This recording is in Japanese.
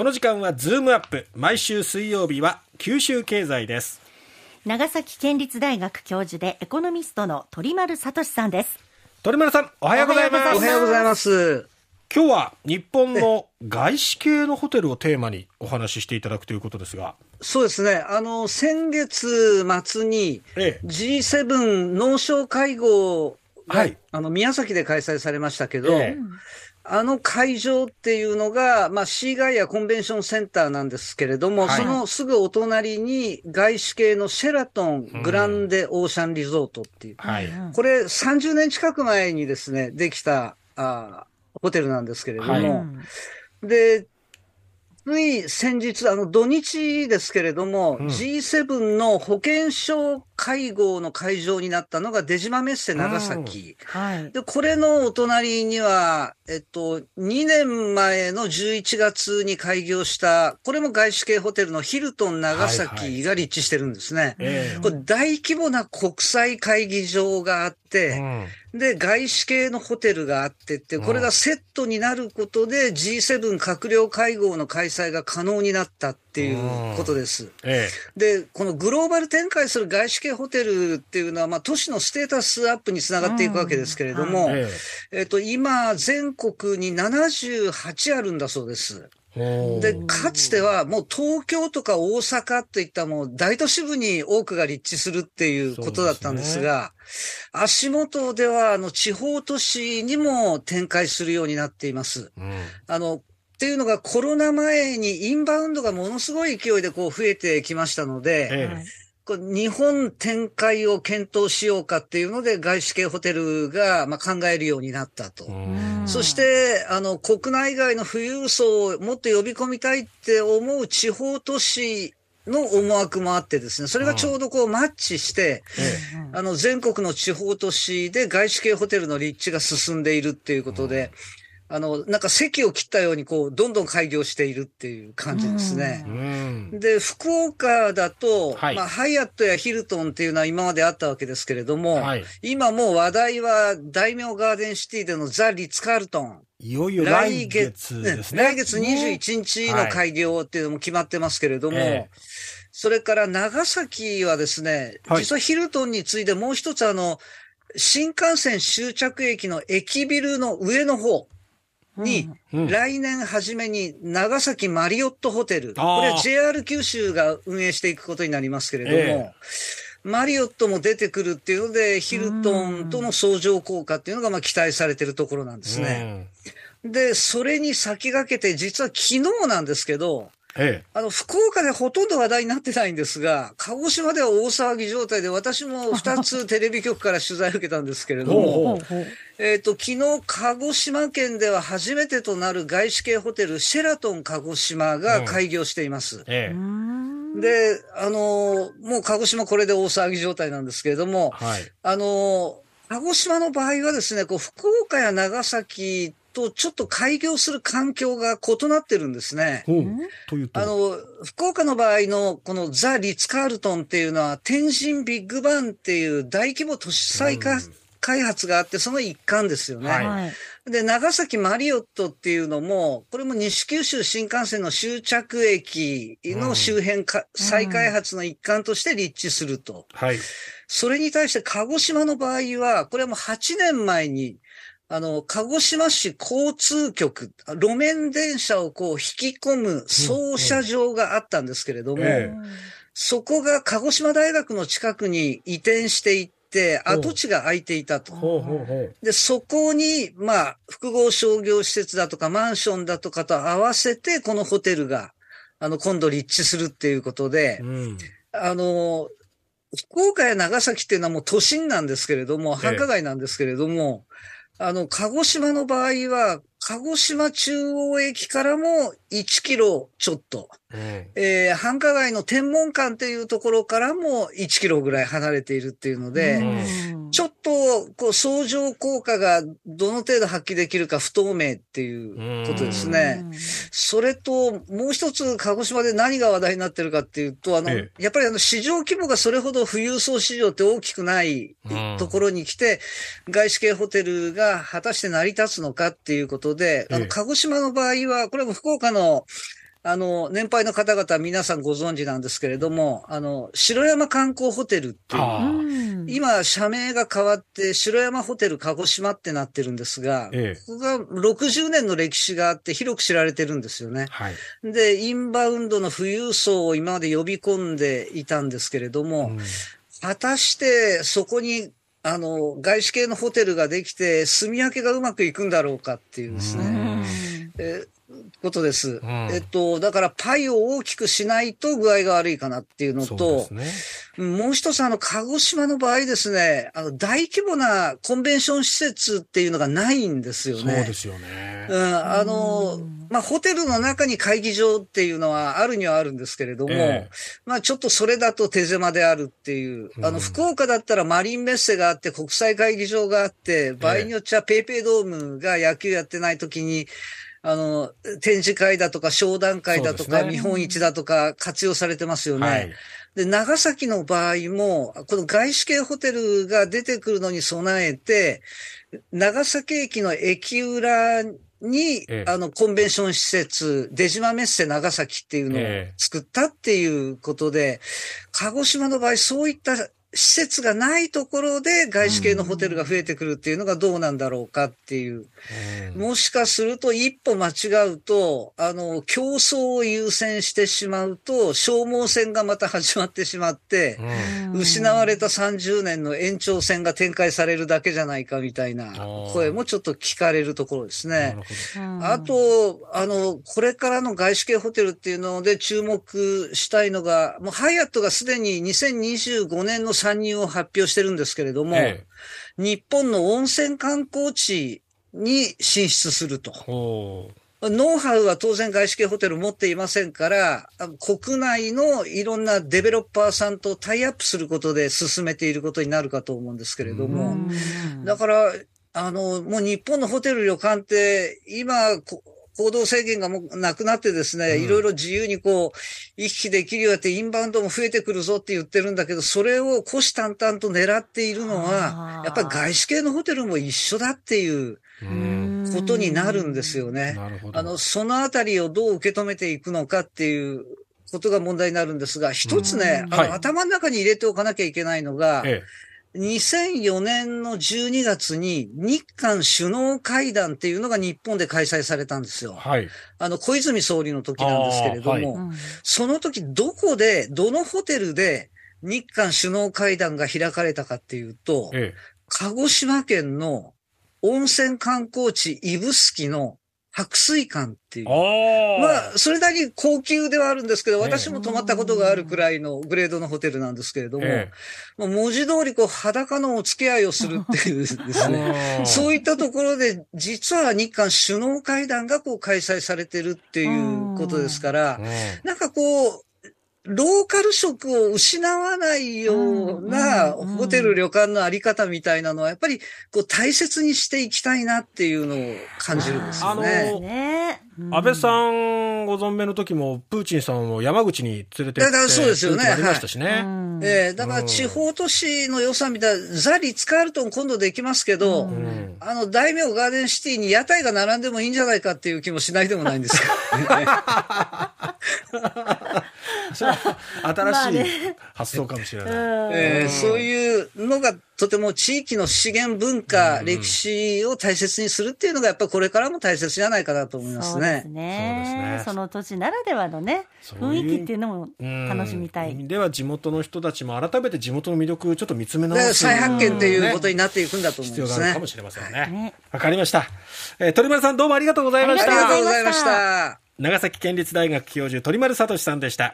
この時間はズームアップ。毎週水曜日は九州経済です。長崎県立大学教授でエコノミストの鳥丸聡さんです。鳥丸さんおはようございます。おはようございます。今日は日本の外資系のホテルをテーマにお話ししていただくということですが。そうですね。あの、先月末に G7 農相会合が、はい、あの、宮崎で開催されましたけど、ええ、あの会場っていうのが、まあ、シーガイアコンベンションセンターなんですけれども、はい、そのすぐお隣に外資系のシェラトングランデオーシャンリゾートっていう、はい、これ30年近く前にですね、できた、あホテルなんですけれども、はい、で、つい先日、あの、土日ですけれども、うん、G7 の保健省会合の会場になったのが出島メッセ長崎。はい、で、これのお隣には、えっと、2年前の11月に開業した、これも外資系ホテルのヒルトン長崎が立地してるんですね。はいはい、これ大規模な国際会議場があって、うんで、外資系のホテルがあってって、これがセットになることで G7 閣僚会合の開催が可能になったっていうことです。ええ、で、このグローバル展開する外資系ホテルっていうのは、まあ、都市のステータスアップにつながっていくわけですけれども、ええ。っと、今、全国に78あるんだそうです。で、かつてはもう東京とか大阪といったもう大都市部に多くが立地するっていうことだったんですが、すね、足元ではあの地方都市にも展開するようになっています。うん、あの、っていうのがコロナ前にインバウンドがものすごい勢いでこう増えてきましたので、ええ。日本展開を検討しようかっていうので、外資系ホテルがまあ考えるようになったと。そして、あの、国内外の富裕層をもっと呼び込みたいって思う地方都市の思惑もあってですね、それがちょうどこうマッチして、あの、全国の地方都市で外資系ホテルの立地が進んでいるっていうことで、あの、なんか席を切ったように、こう、どんどん開業しているっていう感じですね。で、福岡だと、はい、まあ、ハイアットやヒルトンっていうのは今まであったわけですけれども、はい、今もう話題は大名ガーデンシティでのザ・リッツ・カールトン。いよいよ来月ですね。来月21日の開業っていうのも決まってますけれども、はい。えー、それから長崎はですね、実はヒルトンに次いでもう一つあの、新幹線終着駅の駅ビルの上の方、に、来年初めに長崎マリオットホテル、これは JR 九州が運営していくことになりますけれども、えー、マリオットも出てくるっていうので、ヒルトンとの相乗効果っていうのがまあ期待されてるところなんですね。で、それに先駆けて、実は昨日なんですけど、ええ、あの、福岡でほとんど話題になってないんですが、鹿児島では大騒ぎ状態で、私も2つテレビ局から取材を受けたんですけれども、えっと、昨日、鹿児島県では初めてとなる外資系ホテル、シェラトン鹿児島が開業しています。うんええ、で、あの、もう鹿児島これで大騒ぎ状態なんですけれども、はい、あの、鹿児島の場合はですね、こう福岡や長崎とちょっと開業する環境が異なってるんですね。というと？あの、福岡の場合のこのザ・リッツ・カールトンっていうのは天神ビッグバンっていう大規模都市再開発があって、その一環ですよね。はい、で、長崎マリオットっていうのも、これも西九州新幹線の終着駅の周辺か、うん、再開発の一環として立地すると。はい。それに対して鹿児島の場合は、これはもう8年前にあの、鹿児島市交通局、路面電車をこう引き込む操車場があったんですけれども、うんええ、そこが鹿児島大学の近くに移転していって、跡地が空いていたと。で、そこに、まあ、複合商業施設だとかマンションだとかと合わせて、このホテルが、あの、今度立地するっていうことで、うん、あの、福岡や長崎っていうのはもう都心なんですけれども、繁華街なんですけれども、えあの、鹿児島の場合は、鹿児島中央駅からも1キロちょっと、うん、えー、繁華街の天文館っていうところからも1キロぐらい離れているっていうので、うん、ちょっと、こう、相乗効果がどの程度発揮できるか不透明っていうことですね。うん、それと、もう一つ、鹿児島で何が話題になってるかっていうと、あの、ええ、やっぱりあの、市場規模がそれほど富裕層市場って大きくないところに来て、外資系ホテルが果たして成り立つのかっていうことで、あの、鹿児島の場合は、これも福岡のあの、年配の方々皆さんご存知なんですけれども、あの、城山観光ホテルっていう、今、社名が変わって、城山ホテル鹿児島ってなってるんですが、ええ。ここが60年の歴史があって広く知られてるんですよね。はい。で、インバウンドの富裕層を今まで呼び込んでいたんですけれども、うん。果たしてそこに、あの、外資系のホテルができて、住み分けがうまくいくんだろうかっていうですね、ことです。んえっと、だからパイを大きくしないと具合が悪いかなっていうのそうと、ですね。もう一つ、あの、鹿児島の場合ですね、あの、大規模なコンベンション施設っていうのがないんですよそうね。ですよねう。ん、あの、まあ、ホテルの中に会議場っていうのはあるにはあるんですけれども、ええまあ、ちょっとそれだと手狭であるっていう、あの、うん福岡だったらマリンメッセがあって、国際会議場があって、場合によっちゃペイペイドームが野球やってない時に、あの、展示会だとか商談会だとか、ね見本市だとか活用されてますよね。はい。で、長崎の場合も、この外資系ホテルが出てくるのに備えて、長崎駅の駅裏に、ええあの、コンベンション施設、出島メッセ長崎っていうのをええ作ったっていうことで、鹿児島の場合、そういった施設がないところで外資系のホテルが増えてくるっていうのがどうなんだろうかっていう。うんもしかすると一歩間違うと、あの、競争を優先してしまうと、消耗戦がまた始まってしまって、うん失われた30年の延長戦が展開されるだけじゃないかみたいなー声もちょっと聞かれるところですね。あと、あの、これからの外資系ホテルっていうので注目したいのが、もうハイアットがすでに2025年の参入を発表してるんですけれども、ええ。日本の温泉観光地に進出すると。ほノウハウは当然外資系ホテル持っていませんから、あ国内のいろんなデベロッパーさんとタイアップすることで進めていることになるかと思うんですけれども、だから、あの、もう日本のホテル旅館って、今、こ行動制限がもうなくなってですね、うんいろいろ自由にこう、行き来できるようになってインバウンドも増えてくるぞって言ってるんだけど、それを虎視眈々と狙っているのはやっぱり外資系のホテルも一緒だっていう。ことになるんですよね。なるほど。あの、そのあたりをどう受け止めていくのかっていうことが問題になるんですが、一つね、あの、うんはい頭の中に入れておかなきゃいけないのが、え2004年の12月に日韓首脳会談っていうのが日本で開催されたんですえ。よ。はい。あの、小泉総理の時なんですけれども、うんその時どこで、どのホテルで日韓首脳会談が開かれたかっていうと、え鹿児島県の温泉観光地指宿の白水館っていえ。う。まあ、それなりに高級ではあるんですけど、ええ私も泊まったことがあるくらいのグレードのホテルなんですけれども、えもう文字通りこう裸のお付き合いをするっていうですえ。ね。うんそういったところで、実は日韓首脳会談がこう開催されてるっていうことですからう、んなんかこう、ローカル色を失わないようなホテル旅館のあり方みたいなのは、やっぱりこう大切にしていきたいなっていうのを感じるんですよあね。のねうん安倍さんご存命の時も、プーチンさんを山口に連れてって、だからそうですよねありましたしね。うんええだから地方都市の良さみたいな、ザ・リッツ・カールトン今度できますけど、うんうんあの、大名ガーデンシティに屋台が並んでもいいんじゃないかっていう気もしないでもないんですよ、ね。それはまあ新しいね発想かもしれない。えーそういうのがとても地域の資源文化、うん歴史を大切にするっていうのがやっぱりこれからも大切じゃないかなと思いますね。そうですねねその土地ならではのね雰囲気っていうのもうん楽しみたい。では地元の人たちも改めて地元の魅力をちょっと見つめ直です再発見っていうねことになっていくんだと思いますね必要があるかも。しれませんねね。わかりました。えー鳥丸さんどうもありがとうございましありがとうた。ございました。長崎県立大学教授鳥丸聡さんでした。